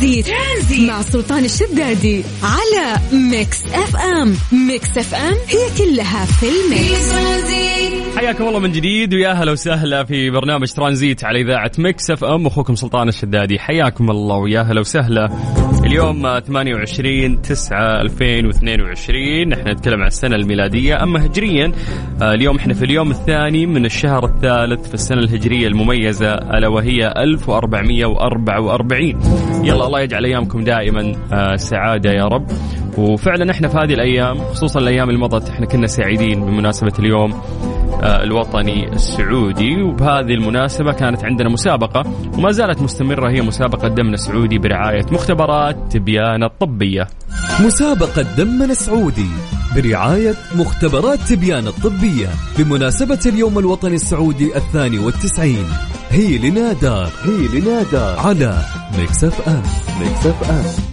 ترانزيت, ترانزيت. مع سلطان الشدادي على Mix FM. Mix FM هي كلها في ال mix. حياكم الله من جديد ويا هلا وسهلا في برنامج ترانزيت على إذاعة Mix FM. أخوكم سلطان الشدادي حياكم الله ويا هلا وسهلا. اليوم 28 9 2022 نحن نتكلم عن السنة الميلادية. أما هجريا آه، اليوم إحنا في اليوم الثاني من الشهر الثالث في السنة الهجرية المميزة ألا وهي 1444 يلا الله يجعل أيامكم دائما آه، سعادة يا رب. وفعلا إحنا في هذه الأيام خصوصا الأيام اللي مضت إحنا كنا سعيدين بمناسبة اليوم. الوطني السعودي. وبهذه المناسبة كانت عندنا مسابقة وما زالت مستمرة هي مسابقة دمنا السعودي برعاية مختبرات تبيان الطبية. مسابقة دمنا السعودي برعاية مختبرات تبيان الطبية بمناسبة اليوم الوطني السعودي الثاني والتسعين. هي لنا دار هي لنا دار على Mix FM. Mix FM.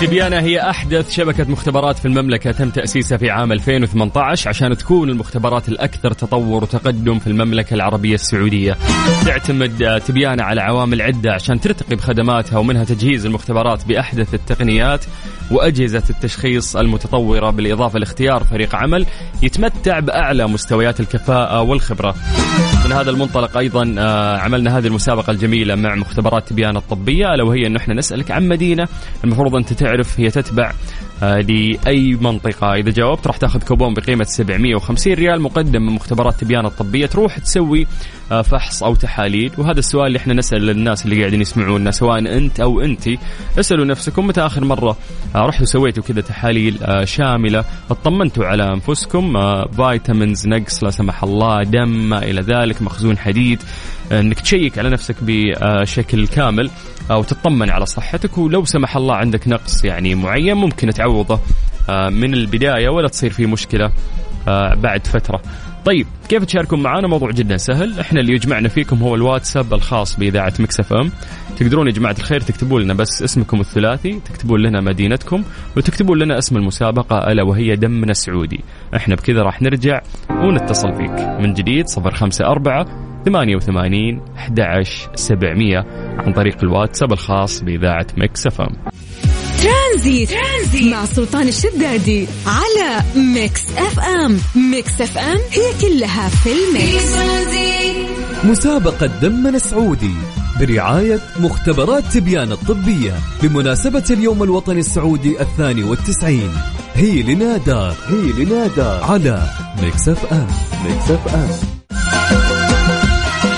تبيان هي أحدث شبكة مختبرات في المملكة. تم تأسيسها في عام 2018 عشان تكون المختبرات الأكثر تطور وتقدم في المملكة العربية السعودية. تعتمد تبيانة على عوامل عدة عشان ترتقي بخدماتها ومنها تجهيز المختبرات بأحدث التقنيات وأجهزة التشخيص المتطورة بالإضافة لاختيار فريق عمل يتمتع بأعلى مستويات الكفاءة والخبرة. من هذا المنطلق أيضا آه، عملنا هذه المسابقة الجميلة مع مختبرات تبيان الطبية. ألا وهي أنه إحنا نسألك عن مدينة المفروض أن تعرف هي تتبع لأي منطقة. إذا جاوبت راح تاخذ كوبون بقيمة 750 ريال مقدم من مختبرات تبيان الطبية. تروح تسوي آه، فحص أو تحاليل. وهذا السؤال اللي إحنا نسأل للناس اللي قاعدين يسمعونا سواء أنت أو أنت اسألوا نفسكم. متى آخر مرة آه، رحتوا سويتوا كذا تحاليل شاملة اطمنتوا على أنفسكم vitamins نقص لا سمح الله دم ما إلى ذلك مخزون حديد إنك تشيك على نفسك بشكل كامل أو تطمن على صحتك. ولو سمح الله عندك نقص يعني معين ممكن تعوضه آه، من البداية ولا تصير في مشكلة آه، بعد فترة. طيب كيف تشاركون معنا موضوع جدا سهل. إحنا اللي يجمعنا فيكم هو الواتساب الخاص بإذاعة Mix FM. تقدرون يا جماعة الخير تكتبوا لنا بس اسمكم الثلاثي تكتبون لنا مدينتكم وتكتبون لنا اسم المسابقة ألا وهي دمنا السعودي. إحنا بكذا راح نرجع ونتصل فيك. من جديد 054 88 11 700 عن طريق الواتساب الخاص بإذاعة Mix FM. ترانزيت. ترانزيت. مع سلطان الشدادي على Mix FM. Mix FM هي كلها في ال mix. مسابقة دمنا السعودي برعاية مختبرات تبيان الطبية بمناسبة اليوم الوطني السعودي الثاني والتسعين. هي لنا دار هي لنا دار على Mix FM. Mix FM.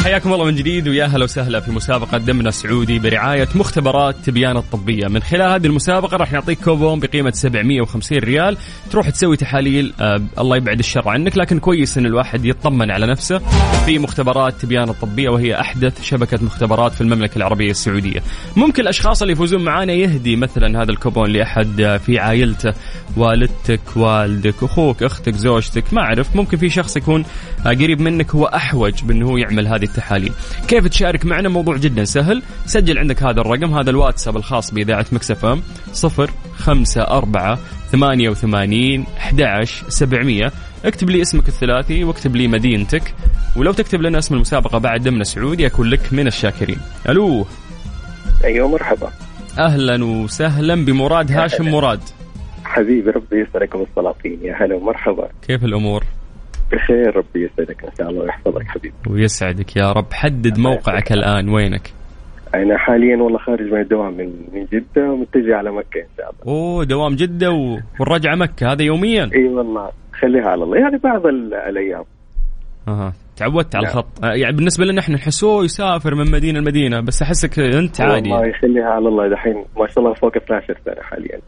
حياكم الله من جديد ويا هلا وسهلا في مسابقة دمنا سعودي برعاية مختبرات تبيان الطبية. من خلال هذه المسابقة راح نعطيك كوبون بقيمة 750 ريال. تروح تسوي تحاليل آه الله يبعد الشر عنك لكن كويس إن الواحد يطمن على نفسه في مختبرات تبيان الطبية وهي أحدث شبكة مختبرات في المملكة العربية السعودية. ممكن الأشخاص اللي يفوزون معانا يهدي مثلا هذا الكوبون لأحد آه، في عائلته والدتك والدك أخوك أختك زوجتك ما أعرف ممكن في شخص يكون آه، قريب منك هو أحوج بأنه هو يعمل هذه التحاليل. كيف تشارك معنا؟ موضوع جدا سهل. سجل عندك هذا الرقم هذا الواتساب الخاص بإذاعة مكسف أم صفر خمسة أربعة ثمانية وثمانين أحد سبعمية. اكتب لي اسمك الثلاثي واكتب لي مدينتك ولو تكتب لنا اسم المسابقة بعد ضمن سعودي أكون لك من الشاكرين. ألو. أيوة مرحبا. أهلا وسهلا بمراد هاشم مراد. حبيبي ربي يسعدكم السلاطين يا هلا ومرحبا. كيف الأمور؟ بخير ربي يسعدك. ان شاء الله ويحفظك حبيبي. ويسعدك يا رب. حدد موقعك الآن. وينك؟ أنا حاليا والله خارج من الدوام من من جدة ومتجه على مكة إن شاء الله. أوه دوام جدة و... والرجعة مكة. هذا يوميا. إي والله. خليها على الله. يعني بعض الأيام. أها. تعودت على نعم. الخط. آه، يعني بالنسبة لنا إحنا نحسوه يسافر من مدينة لمدينة. بس أحسك أنت عادي والله يخليها على الله. دحين ما شاء الله فوق 12 سنة حاليا.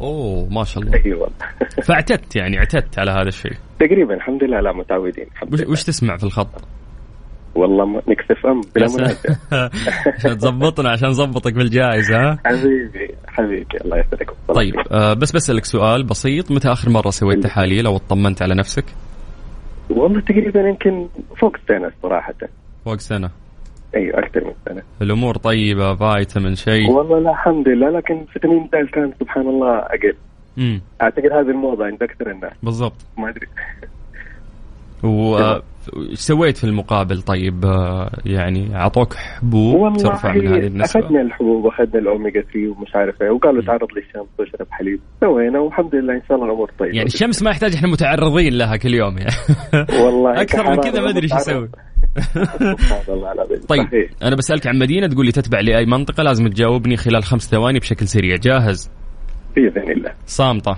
أوه ما شاء الله. إي والله. فاعتدت يعني اعتدت على هذا الشيء. تقريبا الحمد لله لا متعودين وش. وش تسمع في الخط؟ والله Mix FM بلا منازع. تظبطنا عشان نظبطك بالجائزة ها؟ حبيبي حبيبي الله يسعدك. طيب آه بس بسألك سؤال بسيط. متى آخر مرة سويت تحاليل أو اطمنت على نفسك؟ والله تقريبا يمكن فوق سنة صراحة. فوق سنة. أيوه أكثر من سنة. الأمور طيبة فايتامين شيء. والله لا الحمد لله لكن فيتامين د كان سبحان الله أقل. امم أعتقد هذه الموضة عند أكثر الناس. بالضبط. ما أدري. وايش سويت في المقابل؟ طيب آه، يعني أعطوك حبوب ترفع من هذه النسبة؟ أخذنا الحبوب وأخذنا الاوميجا 3 ومش عارف إيه وقالوا تعرض للشمس واشرب حليب سوينا والحمد لله إن شاء الله الأمور طيبة. يعني الشمس ما يحتاج إحنا متعرضين لها كل يوم يعني. والله أكثر من كذا ما أدري إيش أسوي طيب. صحيح. أنا بسألك عن مدينة تقول لي تتبع لأي منطقة لازم تجاوبني خلال خمس ثواني بشكل سريع. جاهز؟ بإذن الله. صامطة.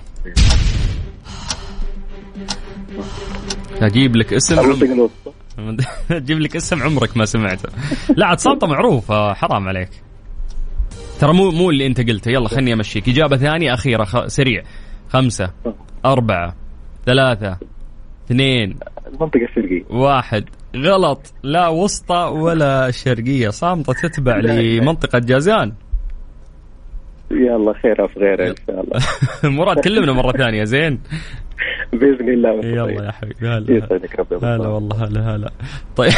أجيب لك اسم. أجيب لك اسم عمرك ما سمعته. لا عاد صامتة معروف حرام عليك. ترى مو مو اللي أنت قلته. يلا خلني أمشيك. إجابة ثانية أخيرة خ... سريع. خمسة أربعة ثلاثة اثنين المنطقة الشرقيه واحد. غلط. لا وسطى ولا شرقية. صامتة تتبع لمنطقة جازان. يلا خير في غيره إن شاء الله. مراد كلمنا مرة ثانية زين. بإذن الله يلا يا حبيبي هلا يسعدك ربي هلا والله هلا هلا. طيب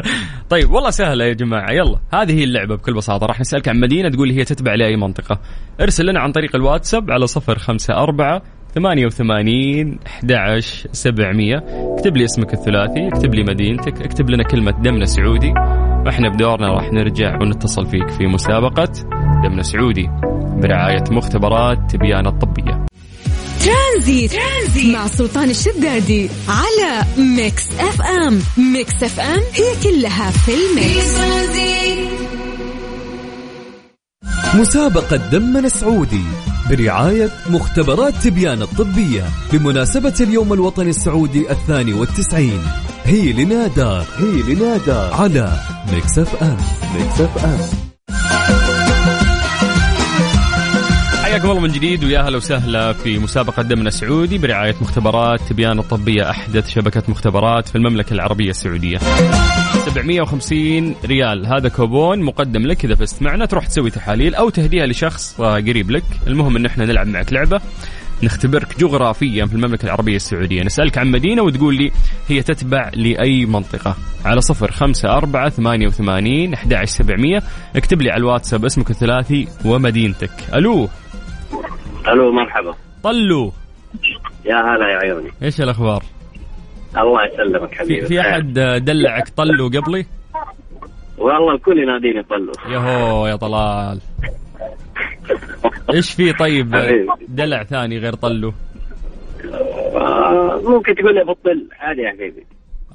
طيب والله سهلة يا جماعة. يلا هذه هي اللعبة بكل بساطة. راح نسألك عن مدينة تقول هي تتبع لأي منطقة. ارسل لنا عن طريق الواتساب على صفر خمسة أربعة ثمانية وثمانين أحد عشر سبعمية. اكتب لي اسمك الثلاثي اكتب لي مدينتك اكتب لنا كلمة دمنا سعودي. وإحنا بدورنا راح نرجع ونتصل فيك في مسابقة دمنا سعودي برعاية مختبرات تبيان الطبية. ترانزيت. ترانزيت مع سلطان الشدادي على Mix FM. Mix FM هي كلها في ال mix. مسابقة دمنا السعودي برعاية مختبرات تبيان الطبية بمناسبة اليوم الوطني السعودي الثاني والتسعين. هي لنا دار هي لنا دار على Mix FM Mix FM حياكم الله من جديد ويا هلا وسهلا في مسابقة دمنا السعودي برعاية مختبرات تبيان الطبية أحدث شبكة مختبرات في المملكة العربية السعودية. 750 ريال. هذا كوبون مقدم لك إذا فزت معنا تروح تسوي تحاليل أو تهديها لشخص قريب لك. المهم أن إحنا نلعب معك لعبة. نختبرك جغرافيا في المملكة العربية السعودية. نسألك عن مدينة وتقول لي هي تتبع لأي منطقة. على صفر خمسة أربعة ثمانية وثمانين أحد سبعمية. اكتب لي على الواتساب اسمك الثلاثي ومدينتك. ألو. ألو مرحبا. طلو. يا هلا يا عيوني. إيش الأخبار؟ الله يسلمك في, حبيبي في أحد دلعك طلو قبلي؟ والله الكل يناديني طلو. يهو يا طلال. إيش في طيب. دلع ثاني غير طلو؟ آه، ممكن تقول لي أبو الطل عادي يا حبيبي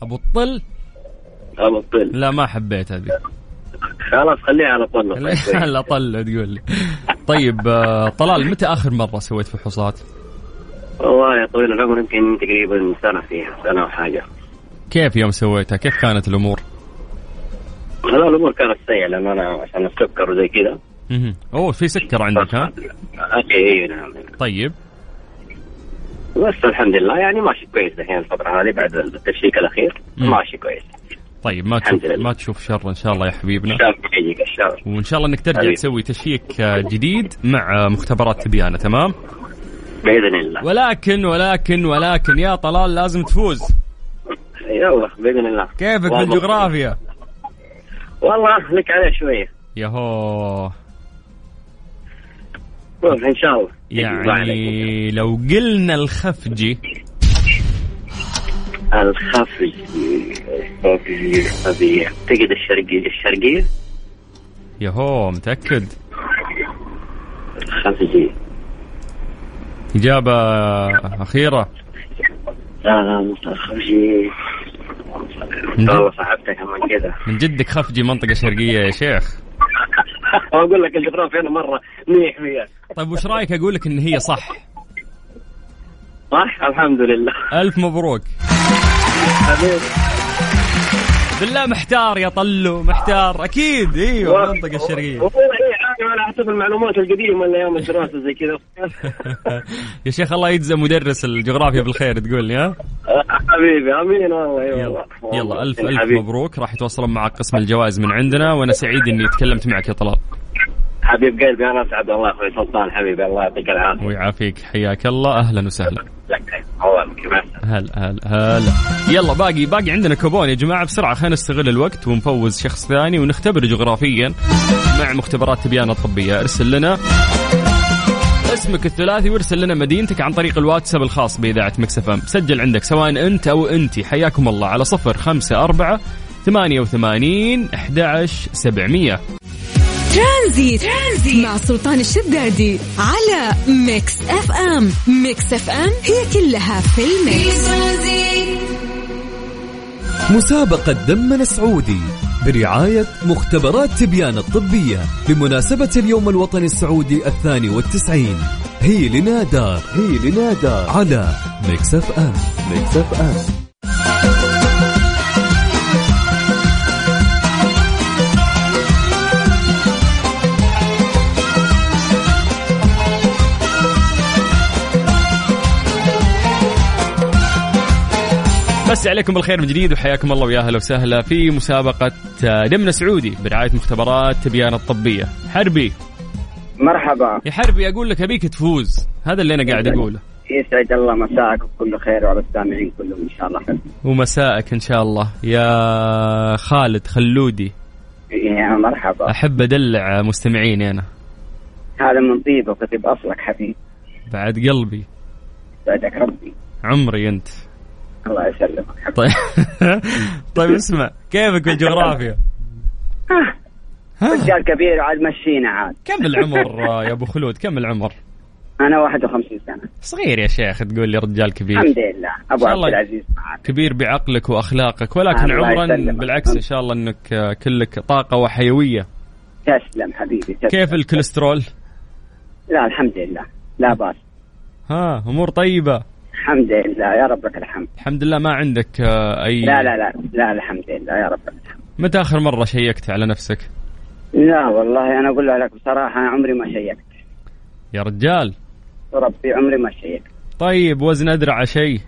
أبو الطل؟ أبو الطل لا ما حبيت هذه خلاص خليها على طلو طيب. لا طلو تقول لي طيب آه، طلال متى آخر مرة سويت فحوصات؟ والله يا طويل العمر يمكن تقريبا سنة فيها سنة وحاجة كيف يوم سويتها؟ كيف كانت الأمور؟ لا الأمور كانت سيئة لأن أنا عشان السكر وزي كذا مهم. أوه في سكر عندك ها؟ اي نعم طيب بس الحمد لله يعني ماشي كويس الحين الفترة هذه بعد التشيك الأخير مم. ماشي كويس طيب ما تشوف. ما تشوف شر إن شاء الله يا حبيبنا وإن شاء الله إنك ترجع حبيبي. تسوي تشيك آه، جديد مع مختبرات تبيانه تمام؟ بإذن الله ولكن ولكن ولكن يا طلال لازم تفوز يلا بإذن الله كيفك. بالجغرافيا والله لك عليه شوية يهو إن شاء الله. يعني لو قلنا الخفجي. الخفج الخفج الخفج تجد الشرقية؟ الشرقية يهو متأكد؟ الخفجي. إجابة أخيرة. آه الخفجي. من والله صاحبتك من كذا من جدك خفجي منطقة شرقية يا شيخ. أقول لك الجغرافيا أنا مرة منيح فيها. طيب وش رأيك أقول لك إن هي صح؟ صح؟ الحمد لله ألف مبروك. حبيبي. بالله محتار يا طلو محتار. أكيد أيوه المنطقة الشرقية. على حسب المعلومات القديمة اللي أيام الدراسة زي كذا. يا شيخ الله يجزى مدرس الجغرافيا بالخير تقول لي ها؟ حبيبي آمين. والله يلا. والله. يلا ألف حبيبي. مبروك. راح يتواصلون معك قسم الجوائز من عندنا وأنا سعيد إني تكلمت معك يا طلال. حبيب قلبي أنا أسعد الله أخوي سلطان حبيبي الله يعطيك العافية. ويعافيك حياك الله. أهلا وسهلا. هلا هلا هلا. يلا باقي باقي عندنا كوبون يا جماعة بسرعة. خلينا نستغل الوقت ونفوز شخص ثاني ونختبر جغرافيا مع مختبرات تبيان الطبيه ارسل لنا اسمك الثلاثي وارسل لنا مدينتك عن طريق الواتساب الخاص بإذاعة Mix FM. سجل عندك سواء أنت أو أنت. حياكم الله على صفر خمسة أربعة ثمانية وثمانين أحد سبعمية. ترانزيت. ترانزيت. مع سلطان الشدادي على Mix FM. Mix FM هي كلها في ال mix. مسابقة دمنا السعودي برعاية مختبرات تبيان الطبية بمناسبة اليوم الوطني السعودي الثاني والتسعين. هي لنا دار هي لنا دار على Mix FM. Mix FM. مسي عليكم بالخير من جديد وحياكم الله ويا أهلا وسهلا في مسابقة دمنا سعودي برعاية مختبرات تبيان الطبية. حربي. مرحبا. يا حربي أقول لك أبيك تفوز. هذا اللي أنا قاعد أقوله. يسعد الله مساءك بكل خير وعلى السامعين كلهم إن شاء الله. خير ومساءك إن شاء الله. يا خالد خلودي. يا مرحبا. أحب أدلع مستمعيني أنا. هذا من طيبك وطيب أصلك حبيبي. بعد قلبي. يسعدك ربي. عمري أنت. الله يسلمك. طيب طيب اسمع كيفك بالجغرافيا؟ رجال كبير وعاد مشينا عاد كم العمر يا أبو خلود كم العمر؟ أنا 51 سنة صغير يا شيخ تقول لي رجال كبير الحمد لله أبو عبد. العزيز معك كبير بعقلك وأخلاقك ولكن عمرا. بالعكس إن شاء الله إنك كلك طاقة وحيوية تسلم حبيبي تسلم. كيف الكوليسترول؟ لا الحمد لله لا بأس ها أمور طيبة الحمد لله يا رب لك الحمد. الحمد لله ما عندك آه، اي لا لا لا لا الحمد لله يا رب لك الحمد. متى آخر مرة شيكت على نفسك؟ لا والله أنا أقول لك بصراحة أنا عمري ما شيكت. يا رجال. ربي عمري ما شيكت. طيب وزن أذرعة شيء؟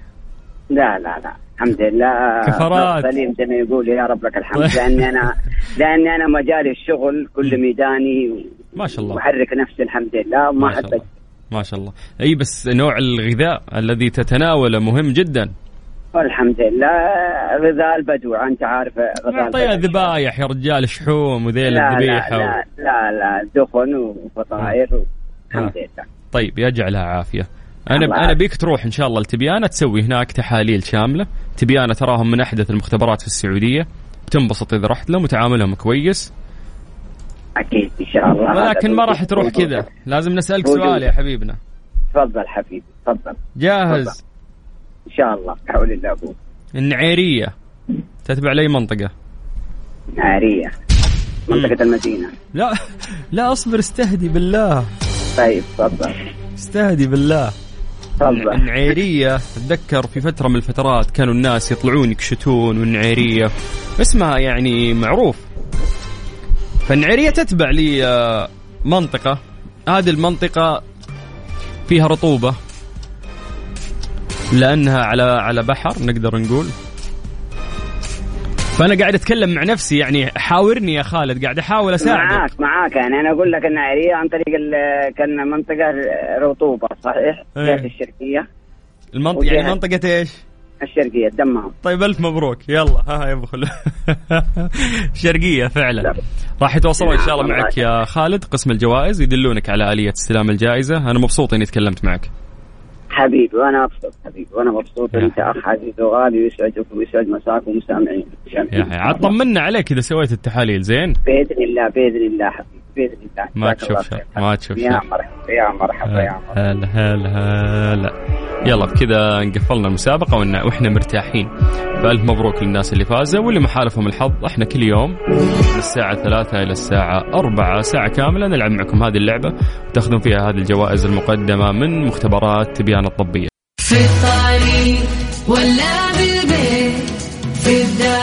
لا لا لا الحمد لله. كفرات. سليم زي ما يقول يا رب لك الحمد. لأني أنا لأني أنا مجالي الشغل كل ميداني ما شاء الله. محرك نفسي الحمد لله. وما احب ما شاء الله. أي بس نوع الغذاء الذي تتناوله مهم جدا. والحمد لله غذاء البدو أنت عارف غذاء البدو. ذبايح يا رجال شحوم وذيل لا لا الذبيحه و... لا, لا لا دخن وفطاير الحمد لله طيب يجعلها عافية. أنا الله. أنا. بيك تروح إن شاء الله لتبيانة تسوي هناك تحاليل شاملة. تبيانة تراهم من أحدث المختبرات في السعودية. بتنبسط إذا رحت لهم وتعاملهم كويس. أكيد إن شاء الله. ولكن ما راح تروح. كذا. لازم نسألك وجود. سؤال يا حبيبنا. تفضل حبيبي تفضل. جاهز. إن شاء الله. حول الله أبوك النعيرية. تتبع لي منطقة؟ ناريه منطقة المدينة. لا لا أصبر استهدي بالله. طيب تفضل. استهدي بالله. تفضل. النعيرية أتذكر في فترة من الفترات كانوا الناس يطلعون يكشتون والنعيرية. اسمها يعني معروف. فالنعيرية تتبع لي آه، منطقة هذه المنطقة فيها رطوبة لأنها على على بحر نقدر نقول فأنا قاعد أتكلم مع نفسي يعني حاورني يا خالد قاعد أحاول أساعدك معاك معاك يعني أنا أقول لك النعرية عن طريق كأن منطقة رطوبة صحيح؟ إيه. جهة الشرقية المنطقة يعني وجهة. منطقة إيش؟ الشرقية دمهم. طيب ألف مبروك. يلا ها يا أبو خلود شرقية فعلا. لا. راح يتواصلون إن شاء الله معك يا خالد. قسم الجوائز يدلونك على آلية استلام الجائزة. أنا مبسوط إني تكلمت معك. حبيبي وأنا مبسوط حبيبي وأنا مبسوط يا انت اخ عزيز وغالي ويسعدك ويسعد مساك ومسامعين يا حي عاد طمنا عليك إذا سويت التحاليل زين؟ بإذن الله بإذن الله حبيبي بإذن الله. ما تشوف شر،. ما تشوف يا شر. مرحبا يا مرحبا يا مرحبا. هلا هلا هلا. يلا بكذا نقفلنا المسابقة وإن- وإحنا مرتاحين. فألف مبروك للناس اللي فازوا واللي ما حالفهم الحظ. إحنا كل يوم من الساعة ثلاثة إلى الساعة أربعة ساعة كاملة نلعب معكم هذه اللعبة وتأخذون فيها هذه الجوائز المقدمة من مختبرات تبيان الطبية. في الطريق ولا بالبيت في الدوام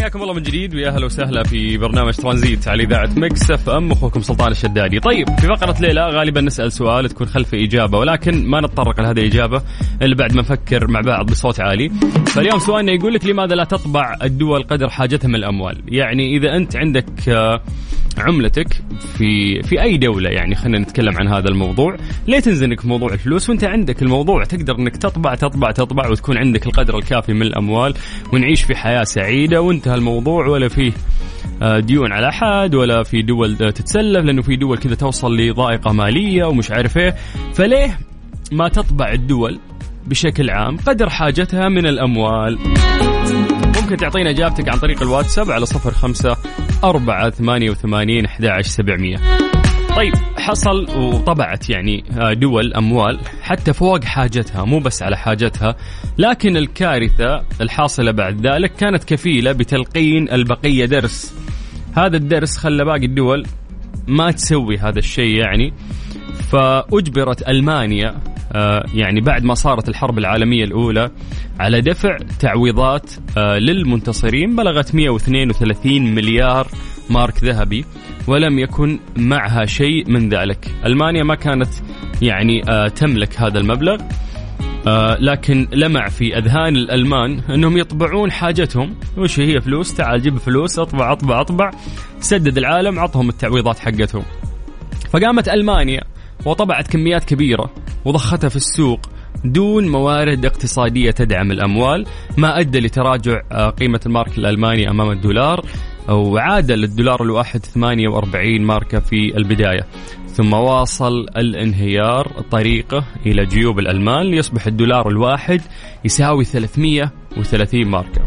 حياكم الله من جديد ويا أهلا وسهلا في برنامج ترانزيت على إذاعة Mix FM أخوكم سلطان الشدادي. طيب في فقرة ليلة غالبا نسأل سؤال تكون خلفه إجابة ولكن ما نتطرق لهذه الإجابة إلا بعد ما نفكر مع بعض بصوت عالي. فاليوم سؤالنا يقول لك لماذا لا تطبع الدول قدر حاجتها من الأموال؟ يعني إذا أنت عندك آه، عملتك في في أي دولة يعني خلينا نتكلم عن هذا الموضوع، ليه تنزنك في موضوع الفلوس وأنت عندك الموضوع تقدر إنك تطبع تطبع تطبع وتكون عندك القدر الكافي من الأموال ونعيش في حياة سعيدة وانتهى الموضوع ولا فيه آه، ديون على أحد ولا في دول آه، تتسلف لأنه في دول كذا توصل لضائقة مالية ومش عارف إيه. فليه ما تطبع الدول بشكل عام قدر حاجتها من الأموال؟ ممكن تعطينا إجابتك عن طريق الواتساب على صفر خمسة أربعة ثمانية وثمانين أحد سبعمية. طيب حصل وطبعت يعني آه، دول أموال حتى فوق حاجتها مو بس على حاجتها لكن الكارثة الحاصلة بعد ذلك كانت كفيلة بتلقين البقية درس. هذا الدرس خلى باقي الدول ما تسوي هذا الشيء يعني. فأجبرت ألمانيا آه، يعني بعد ما صارت الحرب العالمية الأولى على دفع تعويضات آه، للمنتصرين. بلغت 132 مليار مارك ذهبي ولم يكن معها شيء من ذلك. ألمانيا ما كانت يعني آه، تملك هذا المبلغ آه لكن لمع في أذهان الألمان أنهم يطبعون حاجتهم. وش هي؟ فلوس؟ تعال جيب فلوس اطبع اطبع اطبع. سدد العالم عطهم التعويضات حقتهم. فقامت ألمانيا وطبعت كميات كبيرة وضختها في السوق دون موارد اقتصادية تدعم الأموال ما أدى لتراجع آه، قيمة المارك الألماني أمام الدولار. وعادل الدولار الواحد 48 ماركة في البداية. ثم واصل الانهيار طريقه إلى جيوب الألمان ليصبح الدولار الواحد يساوي 330 ماركة.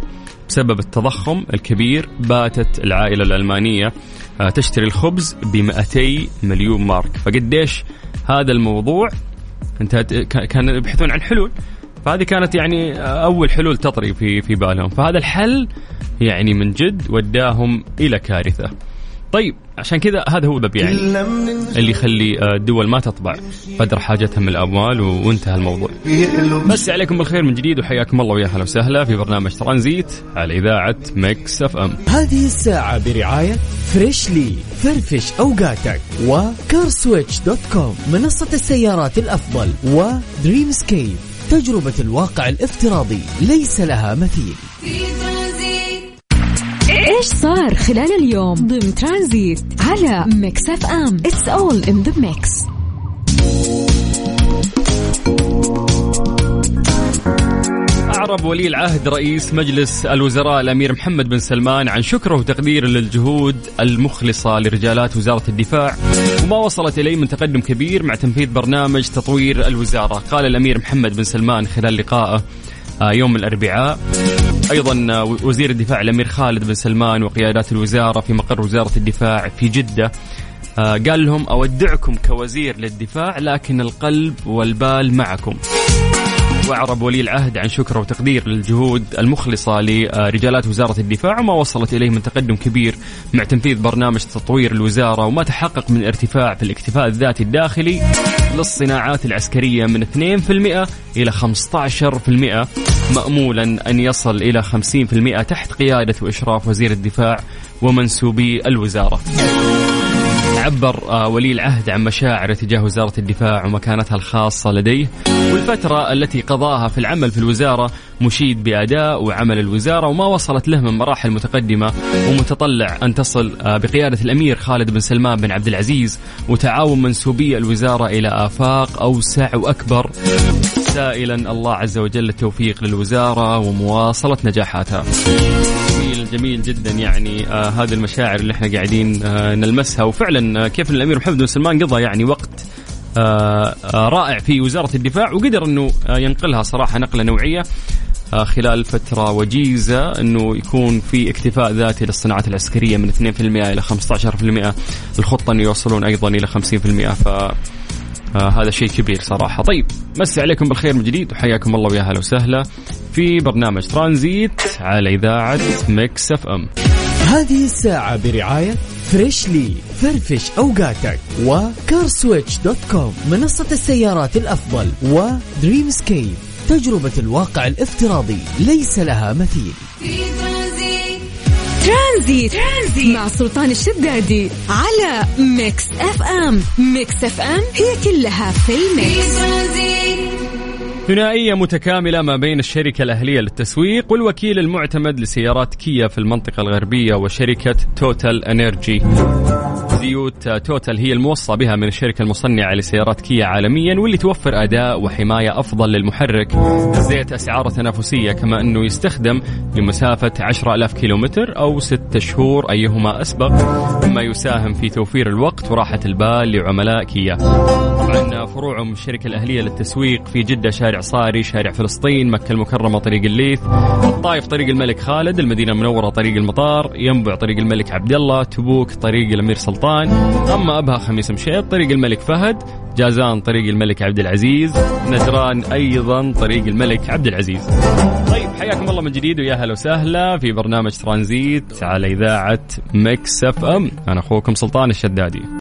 بسبب التضخم الكبير باتت العائلة الألمانية آه، تشتري الخبز ب 200 مليون مارك فقديش هذا الموضوع؟ انت كانوا يبحثون عن حلول. فهذه كانت يعني أول حلول تطري في في بالهم فهذا الحل يعني من جد وداهم إلى كارثة طيب عشان كذا هذا هو الباب يعني اللي يخلي آه، الدول ما تطبع قدر حاجتها من الأموال وانتهى الموضوع. مسي عليكم بالخير من جديد وحياكم الله ويا أهلا وسهلا في برنامج ترانزيت على إذاعة Mix FM. هذه الساعة برعاية Freshly فرفش أوقاتك و CarSwitch.com منصة السيارات الأفضل و Dreamscape تجربة الواقع الافتراضي ليس لها مثيل. إيش صار خلال اليوم ضمن ترانزيت على Mix FM؟ it's all in the mix أعرب ولي العهد رئيس مجلس الوزراء الأمير محمد بن سلمان عن شكره وتقديره للجهود المخلصة لرجالات وزارة الدفاع. وما وصلت إليه من تقدم كبير مع تنفيذ برنامج تطوير الوزارة. قال الأمير محمد بن سلمان خلال لقائه آه، يوم الأربعاء. أيضا آه، وزير الدفاع الأمير خالد بن سلمان وقيادات الوزارة في مقر وزارة الدفاع في جدة آه، قال لهم أودعكم كوزير للدفاع لكن القلب والبال معكم. وأعرب ولي العهد عن شكره وتقدير للجهود المخلصة لرجالات وزارة الدفاع وما وصلت إليه من تقدم كبير مع تنفيذ برنامج تطوير الوزارة وما تحقق من ارتفاع في الاكتفاء الذاتي الداخلي للصناعات العسكرية من 2% إلى 15% مامولا أن يصل إلى 50% تحت قيادة وإشراف وزير الدفاع ومنسوبي الوزارة. عبر آه، ولي العهد عن مشاعره تجاه وزارة الدفاع ومكانتها الخاصة لديه. والفترة التي قضاها في العمل في الوزارة مشيد بأداء وعمل الوزارة وما وصلت له من مراحل متقدمة ومتطلع أن تصل آه، بقيادة الأمير خالد بن سلمان بن عبد العزيز وتعاون منسوبي الوزارة إلى آفاق أوسع وأكبر. سائلا الله عز وجل التوفيق للوزارة ومواصلة نجاحاتها. جميل جدا يعني آه هذه المشاعر اللي إحنا قاعدين آه نلمسها. وفعلا آه كيف الأمير محمد بن سلمان قضى يعني وقت آه آه رائع في وزارة الدفاع وقدر إنه آه ينقلها صراحة نقلة نوعية آه خلال فترة وجيزة أنه يكون في اكتفاء ذاتي للصناعات العسكرية من 2% إلى 15% الخطة أن يوصلون أيضا إلى 50% ف آه هذا شيء كبير صراحة. طيب مسي عليكم بالخير من جديد وحياكم الله ويا هلا وسهلا في برنامج ترانزيت على إذاعة Mix FM. هذه الساعة برعاية Freshly فرفش أوقاتك و CarSwitch.com منصة السيارات الأفضل و Dreamscape تجربة الواقع الافتراضي ليس لها مثيل. ترانزيت. ترانزيت, مع سلطان الشدادي على Mix FM. Mix FM هي كلها في ال mix. ثنائية متكاملة ما بين الشركة الأهلية للتسويق والوكيل المعتمد لسيارات كيا في المنطقة الغربية وشركة TotalEnergies. زيوت Total هي الموصى بها من الشركة المصنعة لسيارات كيا عالميا واللي توفر أداء وحماية أفضل للمحرك. الزيت أسعاره تنافسية كما أنه يستخدم لمسافة 10000 كيلومتر أو 6 شهور أيهما أسبق مما يساهم في توفير الوقت وراحة البال لعملاء كيا. طبعا فروعهم الشركة الأهلية للتسويق في جدة شارع صاري شارع فلسطين مكة المكرمة طريق الليث. الطائف طريق الملك خالد المدينة المنورة طريق المطار ينبع طريق الملك عبد الله تبوك طريق الأمير سلطان. أما أبها خميس مشيط طريق الملك فهد. جازان طريق الملك عبد العزيز. نجران أيضا طريق الملك عبد العزيز. طيب حياكم الله من جديد ويا هلا وسهلا في برنامج ترانزيت على إذاعة Mix FM. أنا أخوكم سلطان الشدادي.